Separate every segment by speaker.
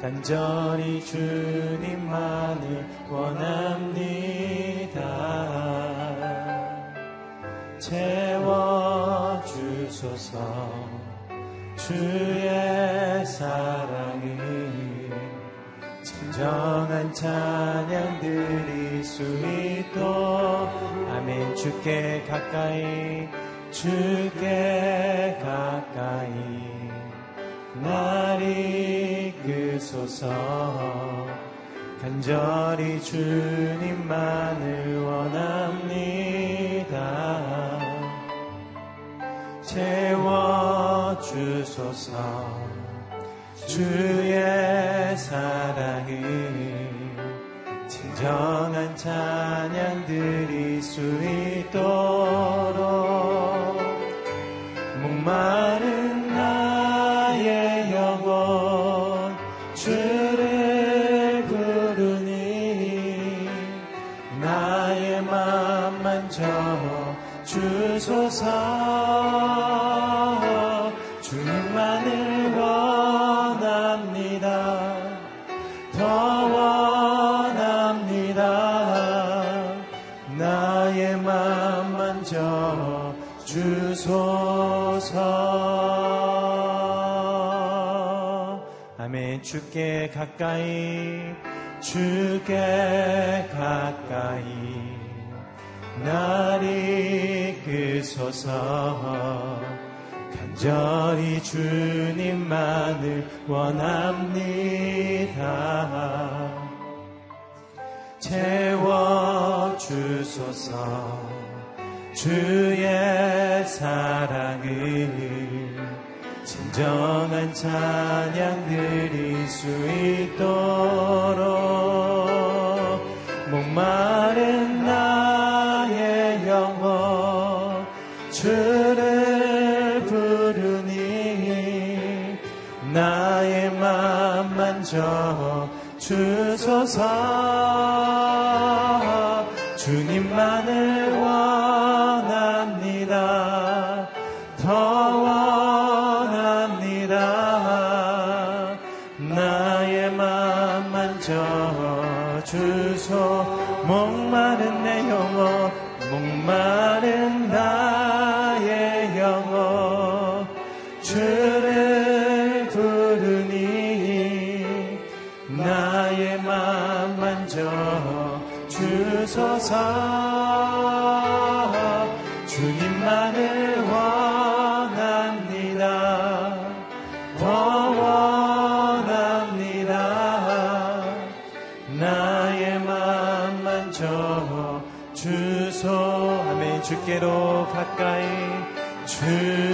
Speaker 1: 간절히 주님만을 원합니다. 채워주소서 주의 사랑을 진정한 찬양 드릴 수 있도록. 아멘. 주께 가까이 주께 가까이. 날이 끄소서. 간절히 주님만을 원합니다. 채워주소서. 주의 사랑을 진정한 찬양 드릴 수 있도록 목마 주께 가까이 주께 가까이. 날 이끄소서 간절히 주님만을 원합니다. 채워주소서 주의 사랑을 진정한 찬양 드릴 수 있도록 목마른 나의 영혼 주를 부르니 나의 맘 만져 주소서. 주님만을 원 나의 맘 만져 주소서. 주님만을 원합니다. 더 원합니다. 나의 맘 만져 주소 아멘. 주께로 가까이 주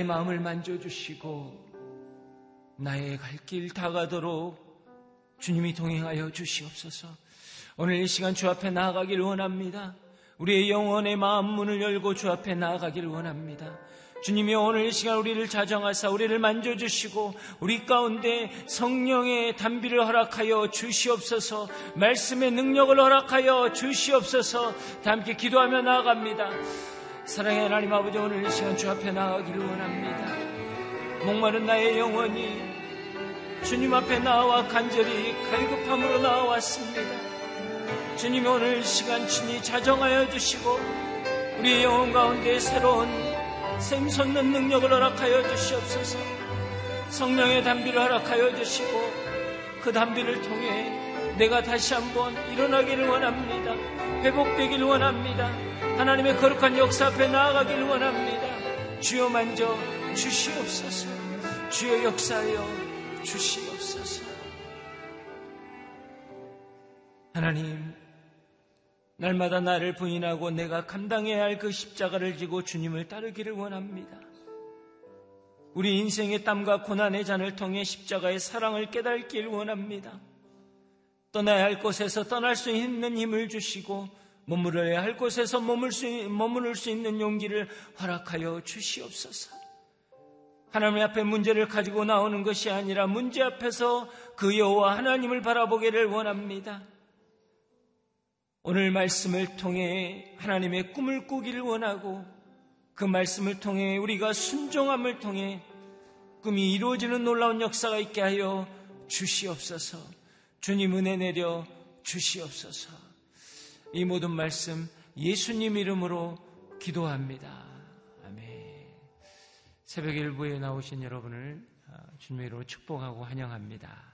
Speaker 2: 나의 마음을 만져주시고 나의 갈 길 다가도록 주님이 동행하여 주시옵소서. 오늘 이 시간 주 앞에 나아가길 원합니다. 우리의 영혼의 마음 문을 열고 주 앞에 나아가길 원합니다. 주님이 오늘 이 시간 우리를 자정하사 우리를 만져주시고 우리 가운데 성령의 단비를 허락하여 주시옵소서 말씀의 능력을 허락하여 주시옵소서 다 함께 기도하며 나아갑니다. 사랑의 하나님 아버지 오늘 이 시간 주 앞에 나가기를 원합니다. 목마른 나의 영혼이 주님 앞에 나와 간절히 갈급함으로 나왔습니다. 주님 오늘 시간 친히 자정하여 주시고 우리의 영혼 가운데 새로운 샘솟는 능력을 허락하여 주시옵소서 성령의 담비를 허락하여 주시고 그 담비를 통해 내가 다시 한번 일어나기를 원합니다. 회복되기를 원합니다. 하나님의 거룩한 역사 앞에 나아가기를 원합니다. 주여 만져 주시옵소서. 주여 역사하여 주시옵소서. 하나님, 날마다 나를 부인하고 내가 감당해야 할 그 십자가를 지고 주님을 따르기를 원합니다. 우리 인생의 땀과 고난의 잔을 통해 십자가의 사랑을 깨닫기를 원합니다. 떠나야 할 곳에서 떠날 수 있는 힘을 주시고 머무러야 할 곳에서 머물 수, 머무를 수 있는 용기를 허락하여 주시옵소서. 하나님 앞에 문제를 가지고 나오는 것이 아니라 문제 앞에서 그 여호와 하나님을 바라보기를 원합니다. 오늘 말씀을 통해 하나님의 꿈을 꾸기를 원하고 그 말씀을 통해 우리가 순종함을 통해 꿈이 이루어지는 놀라운 역사가 있게 하여 주시옵소서. 주님 은혜 내려 주시옵소서. 이 모든 말씀 예수님 이름으로 기도합니다. 아멘. 새벽 일부에 나오신 여러분을 아, 주님의 이름으로 축복하고 환영합니다.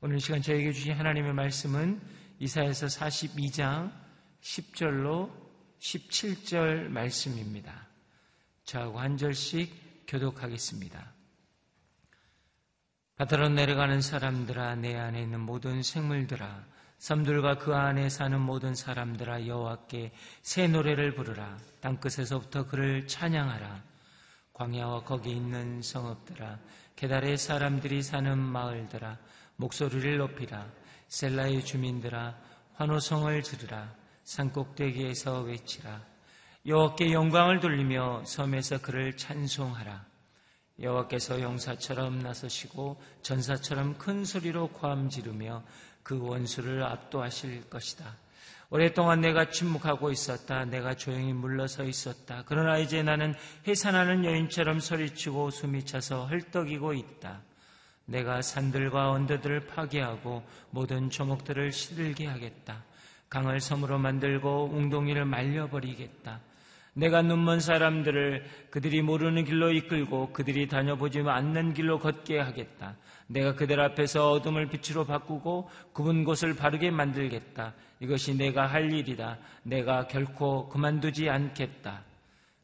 Speaker 2: 오늘 시간 저에게 주신 하나님의 말씀은 이사에서 42장 10절로 17절 말씀입니다. 저하고 한 절씩 교독하겠습니다. 바다로 내려가는 사람들아 내 안에 있는 모든 생물들아 섬들과 그 안에 사는 모든 사람들아 여호와께 새 노래를 부르라. 땅끝에서부터 그를 찬양하라. 광야와 거기 있는 성읍들아 계달의 사람들이 사는 마을들아 목소리를 높이라. 셀라의 주민들아 환호성을 지르라. 산꼭대기에서 외치라. 여호와께 영광을 돌리며 섬에서 그를 찬송하라 여호와께서 용사처럼 나서시고 전사처럼 큰 소리로 고함 지르며 그 원수를 압도하실 것이다. 오랫동안 내가 침묵하고 있었다. 내가 조용히 물러서 있었다. 그러나 이제 나는 해산하는 여인처럼 소리치고 숨이 차서 헐떡이고 있다. 내가 산들과 언덕들을 파괴하고 모든 조목들을 시들게 하겠다. 강을 섬으로 만들고 웅덩이를 말려버리겠다. 내가 눈먼 사람들을 그들이 모르는 길로 이끌고 그들이 다녀보지 않는 길로 걷게 하겠다. 내가 그들 앞에서 어둠을 빛으로 바꾸고 굽은 곳을 바르게 만들겠다. 이것이 내가 할 일이다. 내가 결코 그만두지 않겠다.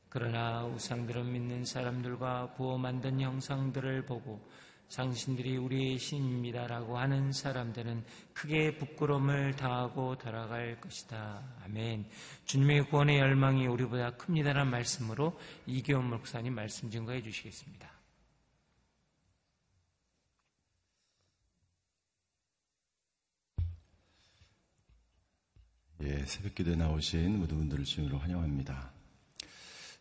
Speaker 2: 그러나 우상들은 믿는 사람들과 부어 만든 형상들을 보고 당신들이 우리의 신입니다라고 하는 사람들은 크게 부끄러움을 당하고 돌아갈 것이다. 아멘. 주님의 구원의 열망이 우리보다 큽니다라는 말씀으로 이기원 목사님 말씀 증거해 주시겠습니다.
Speaker 3: 예, 새벽 기도에 나오신 모든 분들을 주님으로 환영합니다.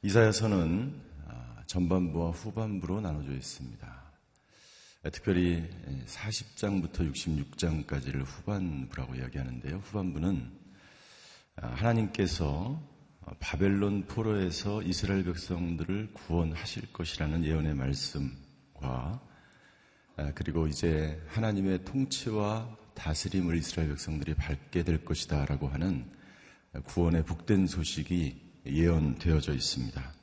Speaker 3: 이사야서는 아, 전반부와 후반부로 나눠져 있습니다. 특별히 40장부터 66장까지를 후반부라고 이야기하는데요. 후반부는 아, 하나님께서 바벨론 포로에서 이스라엘 백성들을 구원하실 것이라는 예언의 말씀과 아, 그리고 이제 하나님의 통치와 다스림을 이스라엘 백성들이 밟게 될 것이다라고 하는 구원의 복된 소식이 예언되어져 있습니다.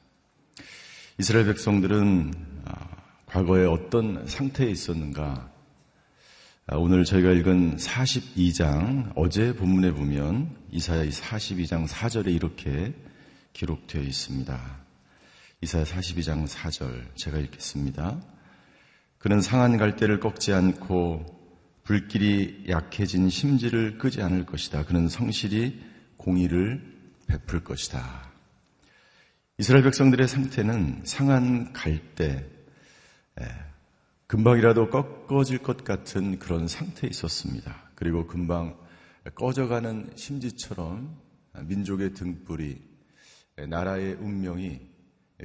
Speaker 3: 이스라엘 백성들은 아, 과거에 어떤 상태에 있었는가? 아, 오늘 저희가 읽은 42장, 어제 본문에 보면 이사야 42장 4절에 이렇게 기록되어 있습니다. 이사야 42장 4절, 제가 읽겠습니다. 그는 상한 갈대를 꺾지 않고 불길이 약해진 심지를 끄지 않을 것이다. 그는 성실히 공의를 베풀 것이다. 이스라엘 백성들의 상태는 상한 갈대, 예, 금방이라도 꺾어질 것 같은 그런 상태에 있었습니다. 그리고 금방 꺼져가는 심지처럼 민족의 등불이 나라의 운명이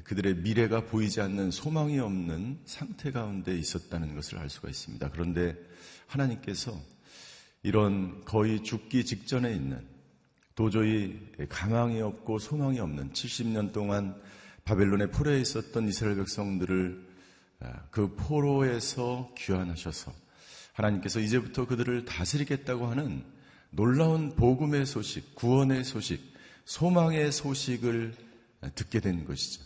Speaker 3: 그들의 미래가 보이지 않는 소망이 없는 상태 가운데 있었다는 것을 알 수가 있습니다. 그런데 하나님께서 이런 거의 죽기 직전에 있는 도저히 가망이 없고 소망이 없는 70년 동안 바벨론의 포로에 있었던 이스라엘 백성들을 아, 그 포로에서 귀환하셔서 하나님께서 이제부터 그들을 다스리겠다고 하는 놀라운 복음의 소식, 구원의 소식, 소망의 소식을 듣게 된 것이죠.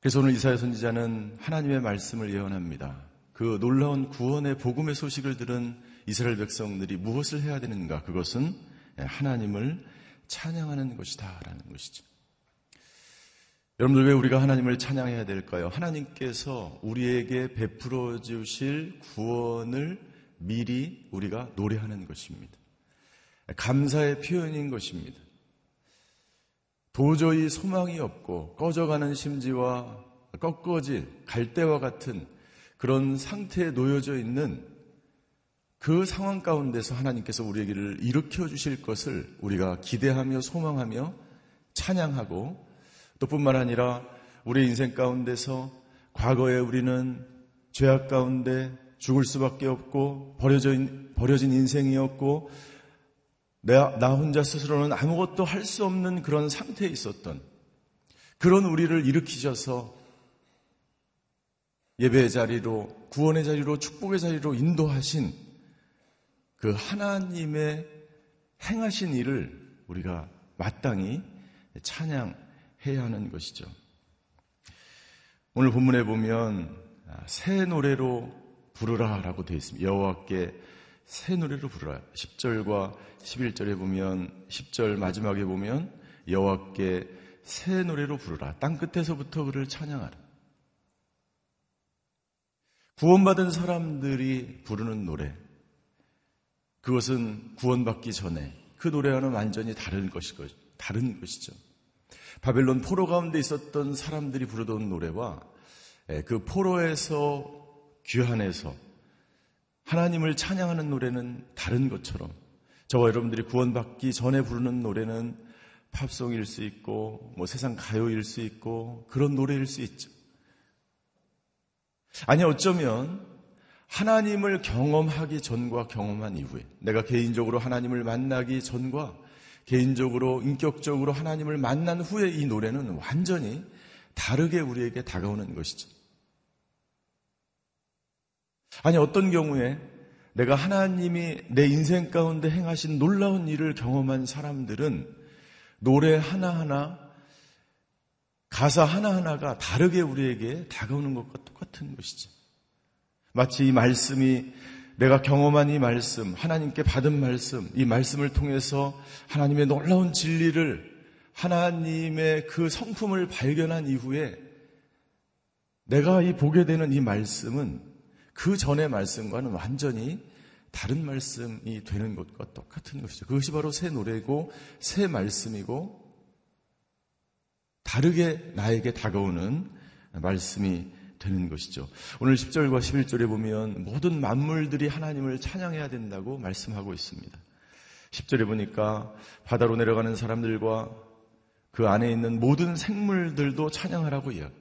Speaker 3: 그래서 오늘 이사야 선지자는 하나님의 말씀을 예언합니다. 그 놀라운 구원의 복음의 소식을 들은 이스라엘 백성들이 무엇을 해야 되는가? 그것은 하나님을 찬양하는 것이다라는 것이죠. 여러분들 왜 우리가 하나님을 찬양해야 될까요? 하나님께서 우리에게 베풀어 주실 구원을 미리 우리가 노래하는 것입니다. 감사의 표현인 것입니다. 도저히 소망이 없고 꺼져가는 심지와 꺾어질 갈대와 같은 그런 상태에 놓여져 있는 그 상황 가운데서 하나님께서 우리에게를 일으켜 주실 것을 우리가 기대하며 소망하며 찬양하고 또 뿐만 아니라 우리 인생 가운데서 과거에 우리는 죄악 가운데 죽을 수밖에 없고 버려진, 버려진 인생이었고 나, 나 혼자 스스로는 아무것도 할 수 없는 그런 상태에 있었던 그런 우리를 일으키셔서 예배의 자리로, 구원의 자리로, 축복의 자리로 인도하신 그 하나님의 행하신 일을 우리가 마땅히 찬양 해야 하는 것이죠. 오늘 본문에 보면 새 노래로 부르라라고 되어 있습니다. 여호와께 새 노래로 부르라. 10절과 11절에 보면 10절 마지막에 보면 여호와께 새 노래로 부르라. 땅 끝에서부터 그를 찬양하라. 구원받은 사람들이 부르는 노래. 그것은 구원받기 전에 그 노래와는 완전히 다른 것이 다른 것이죠. 바벨론 포로 가운데 있었던 사람들이 부르던 노래와 그 포로에서 귀환해서 하나님을 찬양하는 노래는 다른 것처럼 저와 여러분들이 구원받기 전에 부르는 노래는 팝송일 수 있고 뭐 세상 가요일 수 있고 그런 노래일 수 있죠. 아니 어쩌면 하나님을 경험하기 전과 경험한 이후에 내가 개인적으로 하나님을 만나기 전과 개인적으로 인격적으로 하나님을 만난 후에 이 노래는 완전히 다르게 우리에게 다가오는 것이죠. 아니, 어떤 경우에 내가 하나님이 내 인생 가운데 행하신 놀라운 일을 경험한 사람들은 노래 하나하나, 가사 하나하나가 다르게 우리에게 다가오는 것과 똑같은 것이죠. 마치 이 말씀이 내가 경험한 이 말씀, 하나님께 받은 말씀, 이 말씀을 통해서 하나님의 놀라운 진리를 하나님의 그 성품을 발견한 이후에 내가 이 보게 되는 이 말씀은 그 전의 말씀과는 완전히 다른 말씀이 되는 것과 똑같은 것이죠. 그것이 바로 새 노래고 새 말씀이고 다르게 나에게 다가오는 말씀이 되는 것이죠. 오늘 10절과 11절에 보면 모든 만물들이 하나님을 찬양해야 된다고 말씀하고 있습니다. 10절에 보니까 바다로 내려가는 사람들과 그 안에 있는 모든 생물들도 찬양하라고 이야기.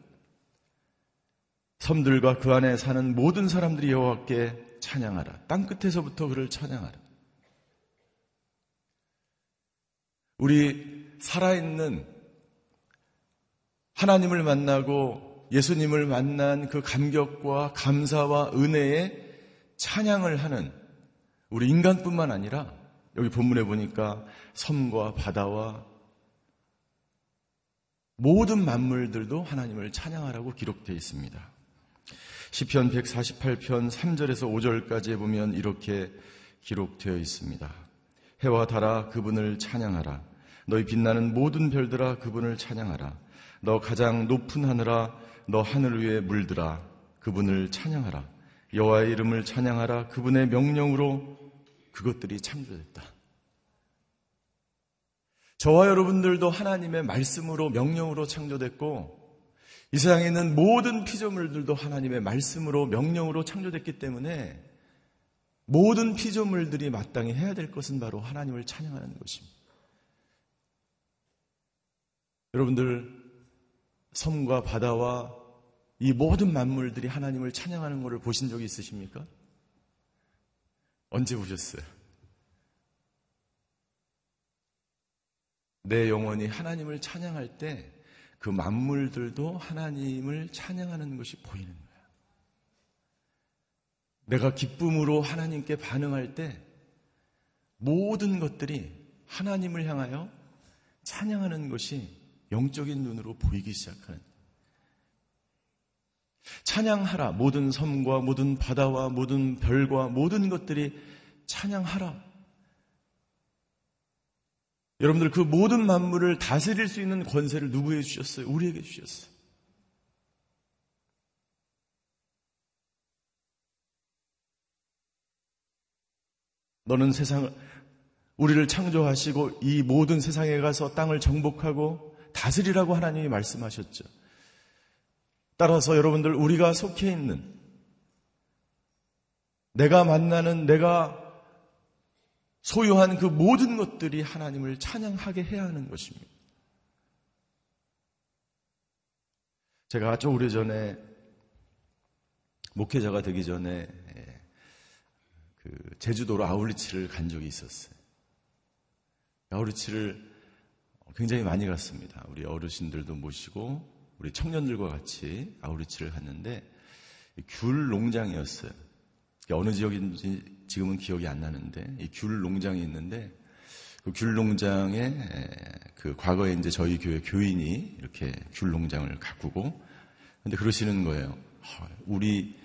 Speaker 3: 섬들과 그 안에 사는 모든 사람들이 여호와께 찬양하라. 땅 끝에서부터 그를 찬양하라. 우리 살아있는 하나님을 만나고 예수님을 만난 그 감격과 감사와 은혜에 찬양을 하는 우리 인간뿐만 아니라 여기 본문에 보니까 섬과 바다와 모든 만물들도 하나님을 찬양하라고 기록되어 있습니다. 시편 148편 3절에서 5절까지 보면 이렇게 기록되어 있습니다. 해와 달아 그분을 찬양하라. 너희 빛나는 모든 별들아 그분을 찬양하라. 너 가장 높은 하늘아 너 하늘 위에 물들아 그분을 찬양하라. 여호와의 이름을 찬양하라. 그분의 명령으로 그것들이 창조됐다. 저와 여러분들도 하나님의 말씀으로 명령으로 창조됐고 이 세상에 있는 모든 피조물들도 하나님의 말씀으로 명령으로 창조됐기 때문에 모든 피조물들이 마땅히 해야 될 것은 바로 하나님을 찬양하는 것입니다. 여러분들 섬과 바다와 이 모든 만물들이 하나님을 찬양하는 것을 보신 적이 있으십니까? 언제 보셨어요? 내 영혼이 하나님을 찬양할 때 그 만물들도 하나님을 찬양하는 것이 보이는 거예요. 내가 기쁨으로 하나님께 반응할 때 모든 것들이 하나님을 향하여 찬양하는 것이 영적인 눈으로 보이기 시작하는 찬양하라 모든 섬과 모든 바다와 모든 별과 모든 것들이 찬양하라 여러분들 그 모든 만물을 다스릴 수 있는 권세를 누구에게 주셨어요? 우리에게 주셨어요. 너는 세상을 우리를 창조하시고 이 모든 세상에 가서 땅을 정복하고 다스리라고 하나님이 말씀하셨죠. 따라서 여러분들 우리가 속해 있는 내가 만나는 내가 소유한 그 모든 것들이 하나님을 찬양하게 해야 하는 것입니다. 제가 아주 오래전에 목회자가 되기 전에 그 제주도로 아울리치를 간 적이 있었어요. 아울리치를 굉장히 많이 갔습니다. 우리 어르신들도 모시고 우리 청년들과 같이 아우리치를 갔는데 귤 농장이었어요. 어느 지역인지 지금은 기억이 안 나는데 이 귤 농장이 있는데 그 귤 농장에 그 과거에 이제 저희 교회 교인이 이렇게 귤 농장을 가꾸고 근데 그러시는 거예요. 아, 우리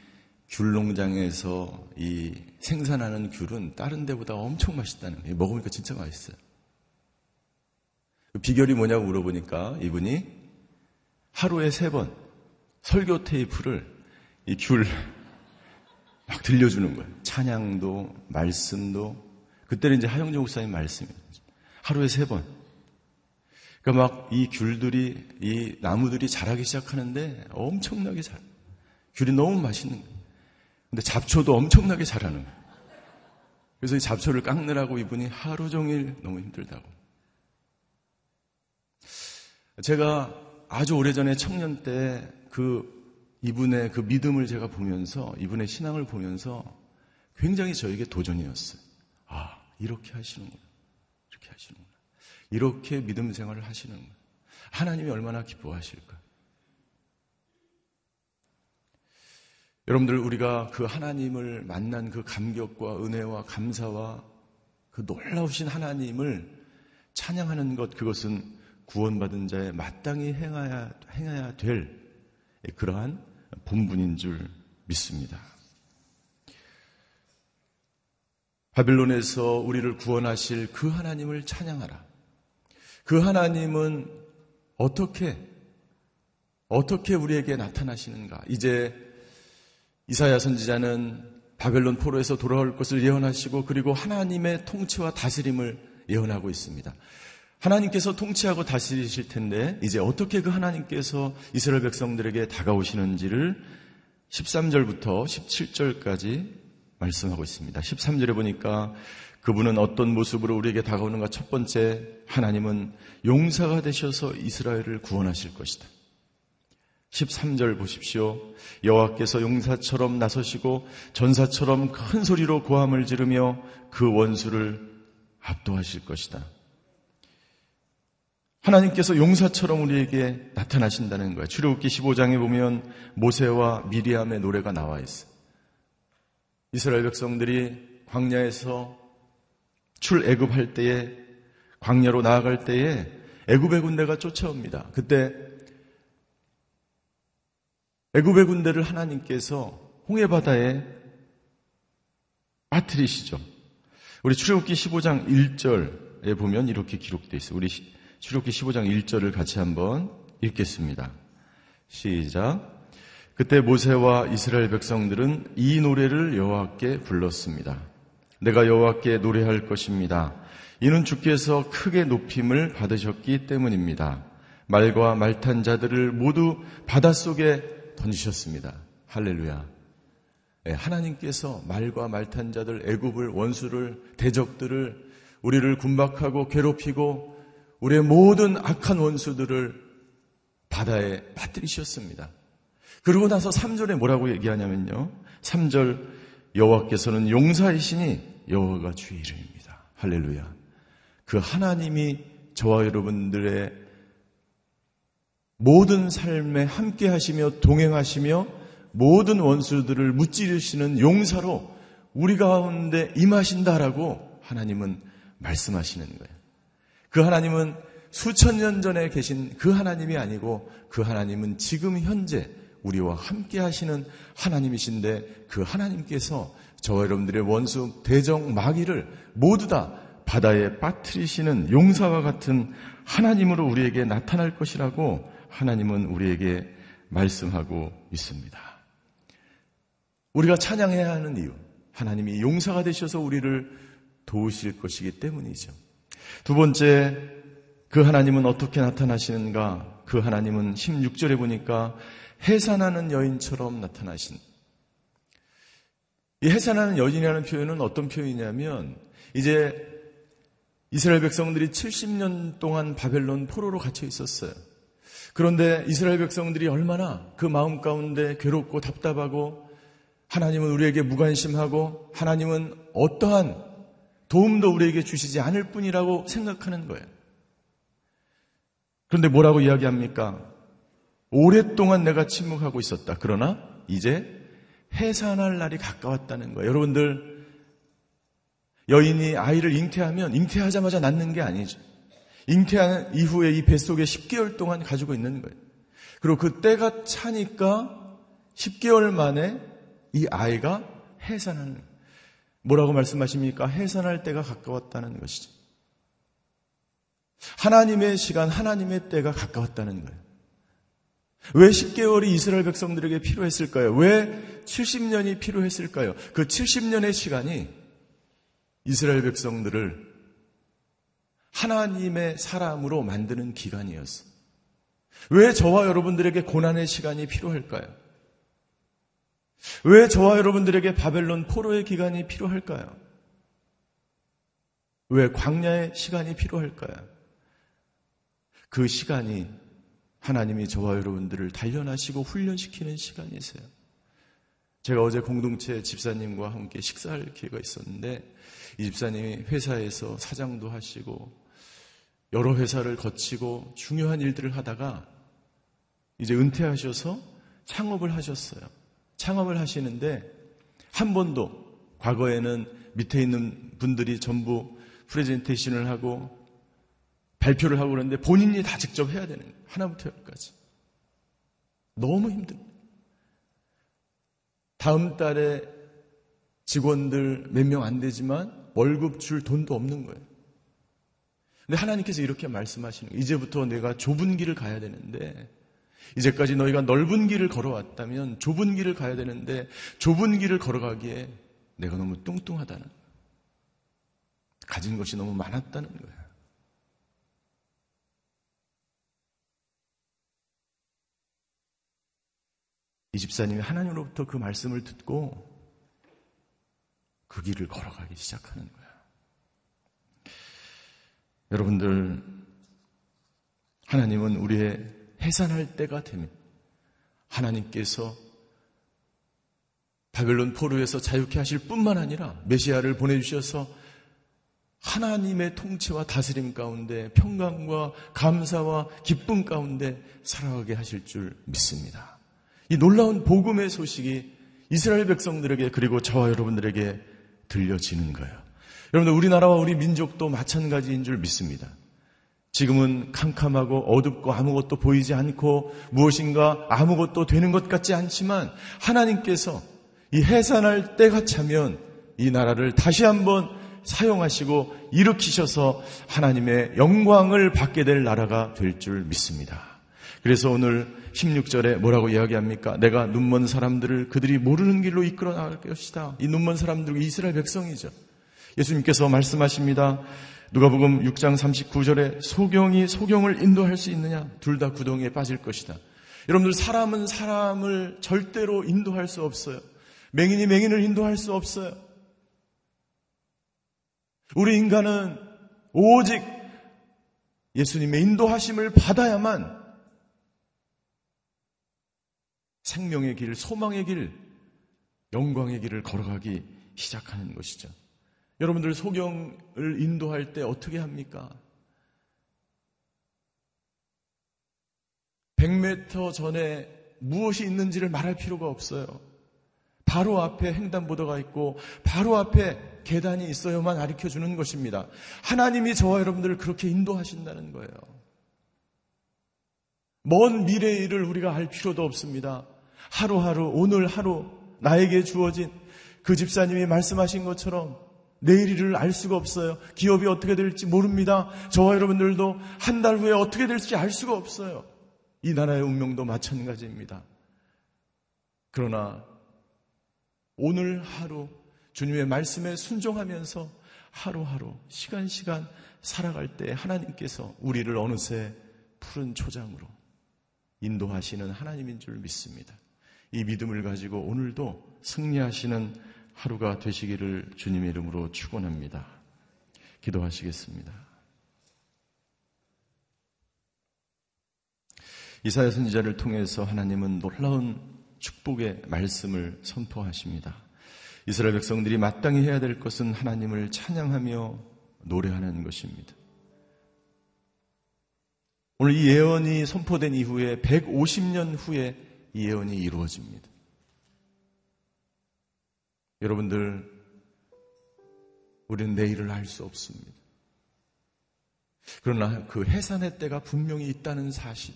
Speaker 3: 귤 농장에서 이 생산하는 귤은 다른 데보다 엄청 맛있다는 거예요. 먹으니까 진짜 맛있어요. 그 비결이 뭐냐고 물어보니까 이분이 하루에 세 번 설교 테이프를 이 귤 막 들려주는 거예요. 찬양도, 말씀도. 그때는 이제 하영정 목사님 말씀이에요. 하루에 세 번. 그러니까 막 이 귤들이, 이 나무들이 자라기 시작하는데 엄청나게 잘. 귤이 너무 맛있는 거예요. 근데 잡초도 엄청나게 자라는 거예요. 그래서 이 잡초를 깎느라고 이분이 하루 종일 너무 힘들다고. 제가 아주 오래전에 청년 때 그 이분의 그 믿음을 제가 보면서 이분의 신앙을 보면서 굉장히 저에게 도전이었어요. 아, 이렇게 하시는구나. 이렇게 하시는구나. 이렇게 믿음 생활을 하시는구나. 하나님이 얼마나 기뻐하실까. 여러분들 우리가 그 하나님을 만난 그 감격과 은혜와 감사와 그 놀라우신 하나님을 찬양하는 것 그것은 구원받은 자의 마땅히 행해야, 행해야 될 그러한 본분인 줄 믿습니다. 바빌론에서 우리를 구원하실 그 하나님을 찬양하라. 그 하나님은 어떻게, 어떻게 우리에게 나타나시는가? 이제 이사야 선지자는 바벨론 포로에서 돌아올 것을 예언하시고 그리고 하나님의 통치와 다스림을 예언하고 있습니다. 하나님께서 통치하고 다스리실 텐데 이제 어떻게 그 하나님께서 이스라엘 백성들에게 다가오시는지를 13절부터 17절까지 말씀하고 있습니다. 13절에 보니까 그분은 어떤 모습으로 우리에게 다가오는가 첫 번째 하나님은 용사가 되셔서 이스라엘을 구원하실 것이다. 13절 보십시오. 여호와께서 용사처럼 나서시고 전사처럼 큰 소리로 고함을 지르며 그 원수를 압도하실 것이다. 하나님께서 용사처럼 우리에게 나타나신다는 거예요. 출애굽기 15장에 보면 모세와 미리암의 노래가 나와 있어요. 이스라엘 백성들이 광야에서 출애굽할 때에 광야로 나아갈 때에 애굽의 군대가 쫓아옵니다. 그때 애굽의 군대를 하나님께서 홍해 바다에 빠뜨리시죠. 우리 출애굽기 15장 1절에 보면 이렇게 기록되어 있어요. 우리 출애굽기 15장 1절을 같이 한번 읽겠습니다. 시작. 그때 모세와 이스라엘 백성들은 이 노래를 여호와께 불렀습니다. 내가 여호와께 노래할 것입니다. 이는 주께서 크게 높임을 받으셨기 때문입니다. 말과 말탄 자들을 모두 바닷속에 던지셨습니다. 할렐루야. 네, 하나님께서 말과 말탄 자들, 애굽을 원수를 대적들을 우리를 군박하고 괴롭히고 우리의 모든 악한 원수들을 바다에 빠뜨리셨습니다. 그러고 나서 3절에 뭐라고 얘기하냐면요. 3절 여호와께서는 용사이시니 여호와가 주의 이름입니다. 할렐루야. 그 하나님이 저와 여러분들의 모든 삶에 함께 하시며 동행하시며 모든 원수들을 무찌르시는 용사로 우리 가운데 임하신다라고 하나님은 말씀하시는 거예요. 그 하나님은 수천 년 전에 계신 그 하나님이 아니고 그 하나님은 지금 현재 우리와 함께 하시는 하나님이신데 그 하나님께서 저와 여러분들의 원수 대적 마귀를 모두 다 바다에 빠뜨리시는 용사와 같은 하나님으로 우리에게 나타날 것이라고 하나님은 우리에게 말씀하고 있습니다. 우리가 찬양해야 하는 이유, 하나님이 용사가 되셔서 우리를 도우실 것이기 때문이죠. 두 번째, 그 하나님은 어떻게 나타나시는가? 그 하나님은 16절에 보니까 해산하는 여인처럼 나타나신. 이 해산하는 여인이라는 표현은 어떤 표현이냐면, 이제 이스라엘 백성들이 70년 동안 바벨론 포로로 갇혀 있었어요. 그런데 이스라엘 백성들이 얼마나 그 마음 가운데 괴롭고 답답하고 하나님은 우리에게 무관심하고 하나님은 어떠한 도움도 우리에게 주시지 않을 뿐이라고 생각하는 거예요. 그런데 뭐라고 이야기합니까? 오랫동안 내가 침묵하고 있었다. 그러나 이제 해산할 날이 가까웠다는 거예요. 여러분들, 여인이 아이를 잉태하면 잉태하자마자 낳는 게 아니죠. 잉태한 이후에 이 뱃속에 10개월 동안 가지고 있는 거예요. 그리고 그 때가 차니까 10개월 만에 이 아이가 해산하는 거예요. 뭐라고 말씀하십니까? 해산할 때가 가까웠다는 것이죠. 하나님의 시간, 하나님의 때가 가까웠다는 거예요. 왜 10개월이 이스라엘 백성들에게 필요했을까요? 왜 70년이 필요했을까요? 그 70년의 시간이 이스라엘 백성들을 하나님의 사람으로 만드는 기간이었어. 왜 저와 여러분들에게 고난의 시간이 필요할까요? 왜 저와 여러분들에게 바벨론 포로의 기간이 필요할까요? 왜 광야의 시간이 필요할까요? 그 시간이 하나님이 저와 여러분들을 단련하시고 훈련시키는 시간이세요. 제가 어제 공동체 집사님과 함께 식사할 기회가 있었는데 이 집사님이 회사에서 사장도 하시고 여러 회사를 거치고 중요한 일들을 하다가 이제 은퇴하셔서 창업을 하셨어요. 창업을 하시는데 한 번도 과거에는 밑에 있는 분들이 전부 프레젠테이션을 하고 발표를 하고 그러는데 본인이 다 직접 해야 되는 거예요. 하나부터 열까지. 너무 힘듭니다. 다음 달에 직원들 몇 명 안 되지만 월급 줄 돈도 없는 거예요. 근데 하나님께서 이렇게 말씀하시는 거예요. 이제부터 내가 좁은 길을 가야 되는데 이제까지 너희가 넓은 길을 걸어왔다면 좁은 길을 가야 되는데 좁은 길을 걸어가기에 내가 너무 뚱뚱하다는. 가진 것이 너무 많았다는 거예요. 이 집사님이 하나님으로부터 그 말씀을 듣고 그 길을 걸어가기 시작하는 거예요. 여러분들, 하나님은 우리의 해산할 때가 되면 하나님께서 바벨론 포로에서 자유케 하실 뿐만 아니라 메시아를 보내주셔서 하나님의 통치와 다스림 가운데 평강과 감사와 기쁨 가운데 살아가게 하실 줄 믿습니다. 이 놀라운 복음의 소식이 이스라엘 백성들에게 그리고 저와 여러분들에게 들려지는 거예요. 여러분들 우리나라와 우리 민족도 마찬가지인 줄 믿습니다. 지금은 캄캄하고 어둡고 아무것도 보이지 않고 무엇인가 아무것도 되는 것 같지 않지만 하나님께서 이 해산할 때가 차면 이 나라를 다시 한번 사용하시고 일으키셔서 하나님의 영광을 받게 될 나라가 될 줄 믿습니다. 그래서 오늘 16절에 뭐라고 이야기합니까? 내가 눈먼 사람들을 그들이 모르는 길로 이끌어 나갈 것이다. 이 눈먼 사람들이 이스라엘 백성이죠. 예수님께서 말씀하십니다. 누가복음 6장 39절에 소경이 소경을 인도할 수 있느냐? 둘 다 구덩이에 빠질 것이다. 여러분들 사람은 사람을 절대로 인도할 수 없어요. 맹인이 맹인을 인도할 수 없어요. 우리 인간은 오직 예수님의 인도하심을 받아야만 생명의 길, 소망의 길, 영광의 길을 걸어가기 시작하는 것이죠. 여러분들 소경을 인도할 때 어떻게 합니까? 100m 전에 무엇이 있는지를 말할 필요가 없어요. 바로 앞에 횡단보도가 있고 바로 앞에 계단이 있어야만 가르쳐 주는 것입니다. 하나님이 저와 여러분들을 그렇게 인도하신다는 거예요. 먼 미래의 일을 우리가 알 필요도 없습니다. 하루하루 오늘 하루 나에게 주어진 그 집사님이 말씀하신 것처럼 내일 일을 알 수가 없어요. 기업이 어떻게 될지 모릅니다. 저와 여러분들도 한 달 후에 어떻게 될지 알 수가 없어요. 이 나라의 운명도 마찬가지입니다. 그러나 오늘 하루 주님의 말씀에 순종하면서 하루하루 시간 시간 살아갈 때 하나님께서 우리를 어느새 푸른 초장으로 인도하시는 하나님인 줄 믿습니다. 이 믿음을 가지고 오늘도 승리하시는 하루가 되시기를 주님의 이름으로 축원합니다. 기도하시겠습니다. 이사야 선지자를 통해서 하나님은 놀라운 축복의 말씀을 선포하십니다. 이스라엘 백성들이 마땅히 해야 될 것은 하나님을 찬양하며 노래하는 것입니다. 오늘 이 예언이 선포된 이후에 150년 후에 이 예언이 이루어집니다. 여러분들, 우리는 내일을 알 수 없습니다. 그러나 그 해산의 때가 분명히 있다는 사실.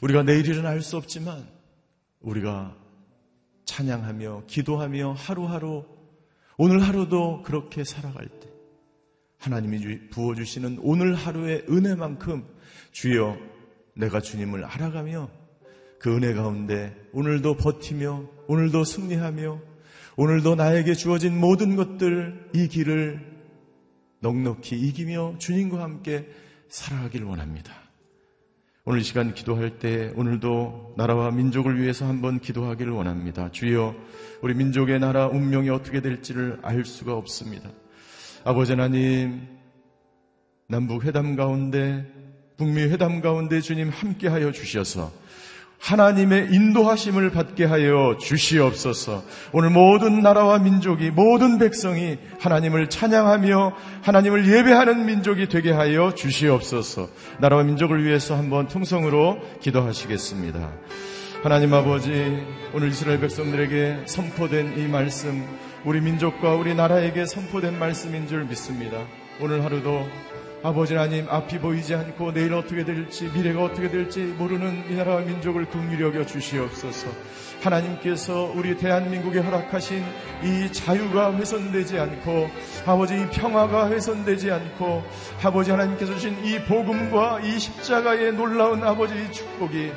Speaker 3: 우리가 내일일은 알 수 없지만 우리가 찬양하며 기도하며 하루하루 오늘 하루도 그렇게 살아갈 때 하나님이 부어주시는 오늘 하루의 은혜만큼 주여 내가 주님을 알아가며 그 은혜 가운데 오늘도 버티며 오늘도 승리하며 오늘도 나에게 주어진 모든 것들 이 길을 넉넉히 이기며 주님과 함께 살아가길 원합니다. 오늘 시간 기도할 때 오늘도 나라와 민족을 위해서 한번 기도하기를 원합니다. 주여, 우리 민족의 나라 운명이 어떻게 될지를 알 수가 없습니다. 아버지 하나님, 남북 회담 가운데, 북미 회담 가운데 주님 함께하여 주셔서 하나님의 인도하심을 받게 하여 주시옵소서. 오늘 모든 나라와 민족이 모든 백성이 하나님을 찬양하며 하나님을 예배하는 민족이 되게 하여 주시옵소서. 나라와 민족을 위해서 한번 통성으로 기도하시겠습니다. 하나님 아버지, 오늘 이스라엘 백성들에게 선포된 이 말씀, 우리 민족과 우리 나라에게 선포된 말씀인 줄 믿습니다. 오늘 하루도 아버지 하나님 앞이 보이지 않고 내일 어떻게 될지 미래가 어떻게 될지 모르는 이 나라와 민족을 긍휼히 여겨 주시옵소서. 하나님께서 우리 대한민국에 허락하신 이 자유가 훼손되지 않고 아버지 이 평화가 훼손되지 않고 아버지 하나님께서 주신 이 복음과 이 십자가의 놀라운 아버지 의 축복이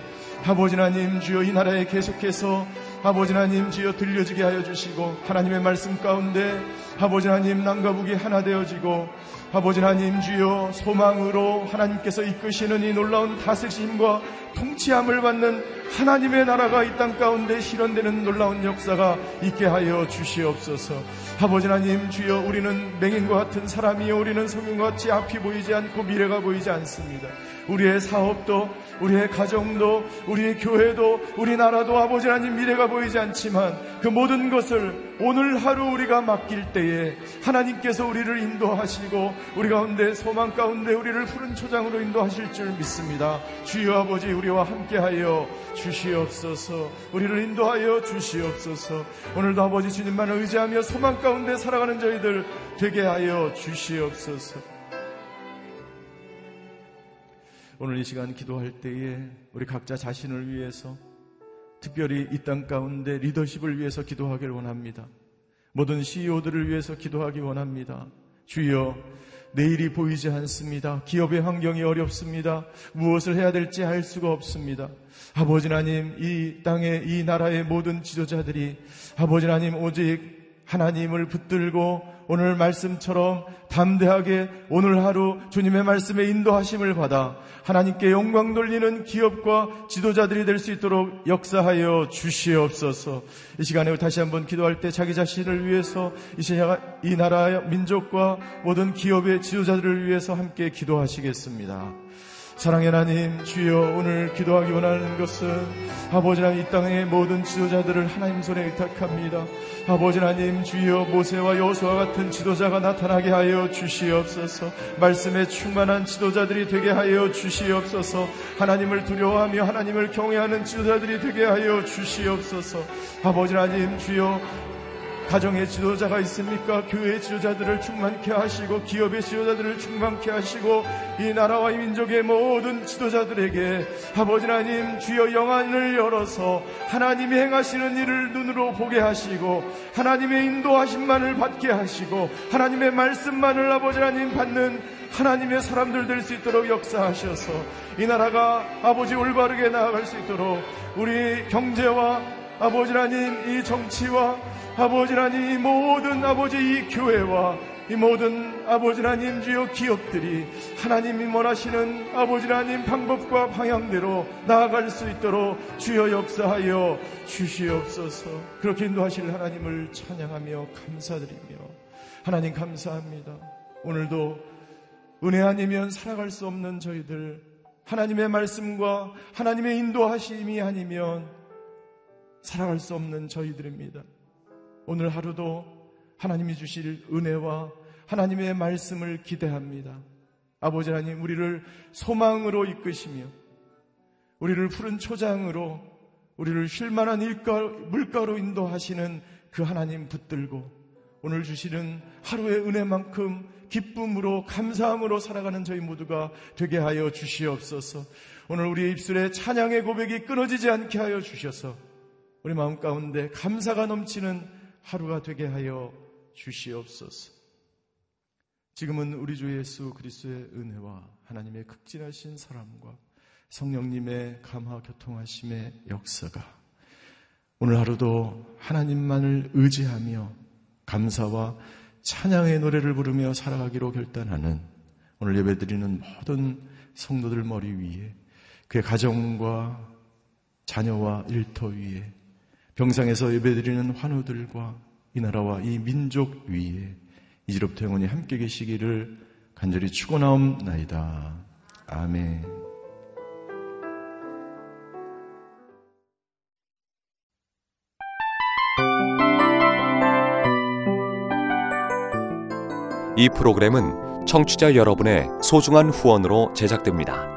Speaker 3: 아버지 하나님 주여 이 나라에 계속해서 아버지 하나님 주여 들려지게 하여 주시고 하나님의 말씀 가운데 아버지 하나님 남과 북이 하나 되어지고 아버지 하나님 주여 소망으로 하나님께서 이끄시는 이 놀라운 다스림과 통치함을 받는 하나님의 나라가 이 땅 가운데 실현되는 놀라운 역사가 있게 하여 주시옵소서. 아버지 하나님 주여 우리는 맹인과 같은 사람이요 우리는 성경과 같이 앞이 보이지 않고 미래가 보이지 않습니다. 우리의 사업도 우리의 가정도 우리의 교회도 우리나라도 아버지 하나님 미래가 보이지 않지만 그 모든 것을 오늘 하루 우리가 맡길 때에 하나님께서 우리를 인도하시고 우리 가운데 소망 가운데 우리를 푸른 초장으로 인도하실 줄 믿습니다. 주여 아버지 우리와 함께하여 주시옵소서. 우리를 인도하여 주시옵소서. 오늘도 아버지 주님만을 의지하며 소망 가운데 살아가는 저희들 되게 하여 주시옵소서 오늘 이 시간 기도할 때에 우리 각자 자신을 위해서 특별히 이 땅 가운데 리더십을 위해서 기도하길 원합니다. 모든 CEO들을 위해서 기도하기 원합니다. 주여, 내일이 보이지 않습니다. 기업의 환경이 어렵습니다. 무엇을 해야 될지 알 수가 없습니다. 아버지 하나님, 이 땅의 이 나라의 모든 지도자들이 아버지 하나님 오직 하나님을 붙들고 오늘 말씀처럼 담대하게 오늘 하루 주님의 말씀에 인도하심을 받아 하나님께 영광 돌리는 기업과 지도자들이 될 수 있도록 역사하여 주시옵소서. 이 시간에 다시 한번 기도할 때 자기 자신을 위해서 이 나라 민족과 모든 기업의 지도자들을 위해서 함께 기도하시겠습니다. 사랑의 하나님 주여 오늘 기도하기 원하는 것은 아버지 하나님 이 땅의 모든 지도자들을 하나님 손에 의탁합니다. 아버지 하나님 주여 모세와 여호수아 같은 지도자가 나타나게 하여 주시옵소서. 말씀에 충만한 지도자들이 되게 하여 주시옵소서. 하나님을 두려워하며 하나님을 경외하는 지도자들이 되게 하여 주시옵소서. 아버지 하나님 주여 가정의 지도자가 있습니까? 교회 지도자들을 충만케 하시고 기업의 지도자들을 충만케 하시고 이 나라와 이 민족의 모든 지도자들에게 아버지 하나님 주여 영안을 열어서 하나님이 행하시는 일을 눈으로 보게 하시고 하나님의 인도하심만을 받게 하시고 하나님의 말씀만을 아버지 하나님 받는 하나님의 사람들 될 수 있도록 역사하셔서 이 나라가 아버지 올바르게 나아갈 수 있도록 우리 경제와 아버지 하나님 이 정치와 아버지 하나님 이 모든 아버지 이 교회와 이 모든 아버지 하나님 주요 기업들이 하나님이 원하시는 아버지 하나님 방법과 방향대로 나아갈 수 있도록 주여 역사하여 주시옵소서 그렇게 인도하실 하나님을 찬양하며 감사드리며 하나님 감사합니다 오늘도 은혜 아니면 살아갈 수 없는 저희들 하나님의 말씀과 하나님의 인도하심이 아니면 살아갈 수 없는 저희들입니다. 오늘 하루도 하나님이 주실 은혜와 하나님의 말씀을 기대합니다. 아버지 하나님, 우리를 소망으로 이끄시며, 우리를 푸른 초장으로, 우리를 쉴만한 일가, 물가로 인도하시는 그 하나님 붙들고, 오늘 주시는 하루의 은혜만큼 기쁨으로, 감사함으로 살아가는 저희 모두가 되게 하여 주시옵소서. 오늘 우리의 입술에 찬양의 고백이 끊어지지 않게 하여 주셔서, 우리 마음 가운데 감사가 넘치는 하루가 되게 하여 주시옵소서. 지금은 우리 주 예수 그리스도의 은혜와 하나님의 극진하신 사랑과 성령님의 감화 교통하심의 역사가 오늘 하루도 하나님만을 의지하며 감사와 찬양의 노래를 부르며 살아가기로 결단하는 오늘 예배드리는 모든 성도들 머리 위에 그의 가정과 자녀와 일터 위에 병상에서 예배드리는 환우들과 이 나라와 이 민족 위에 이제로부터 영원히 함께 계시기를 간절히 축원하옵나이다. 아멘.
Speaker 4: 이 프로그램은 청취자 여러분의 소중한 후원으로 제작됩니다.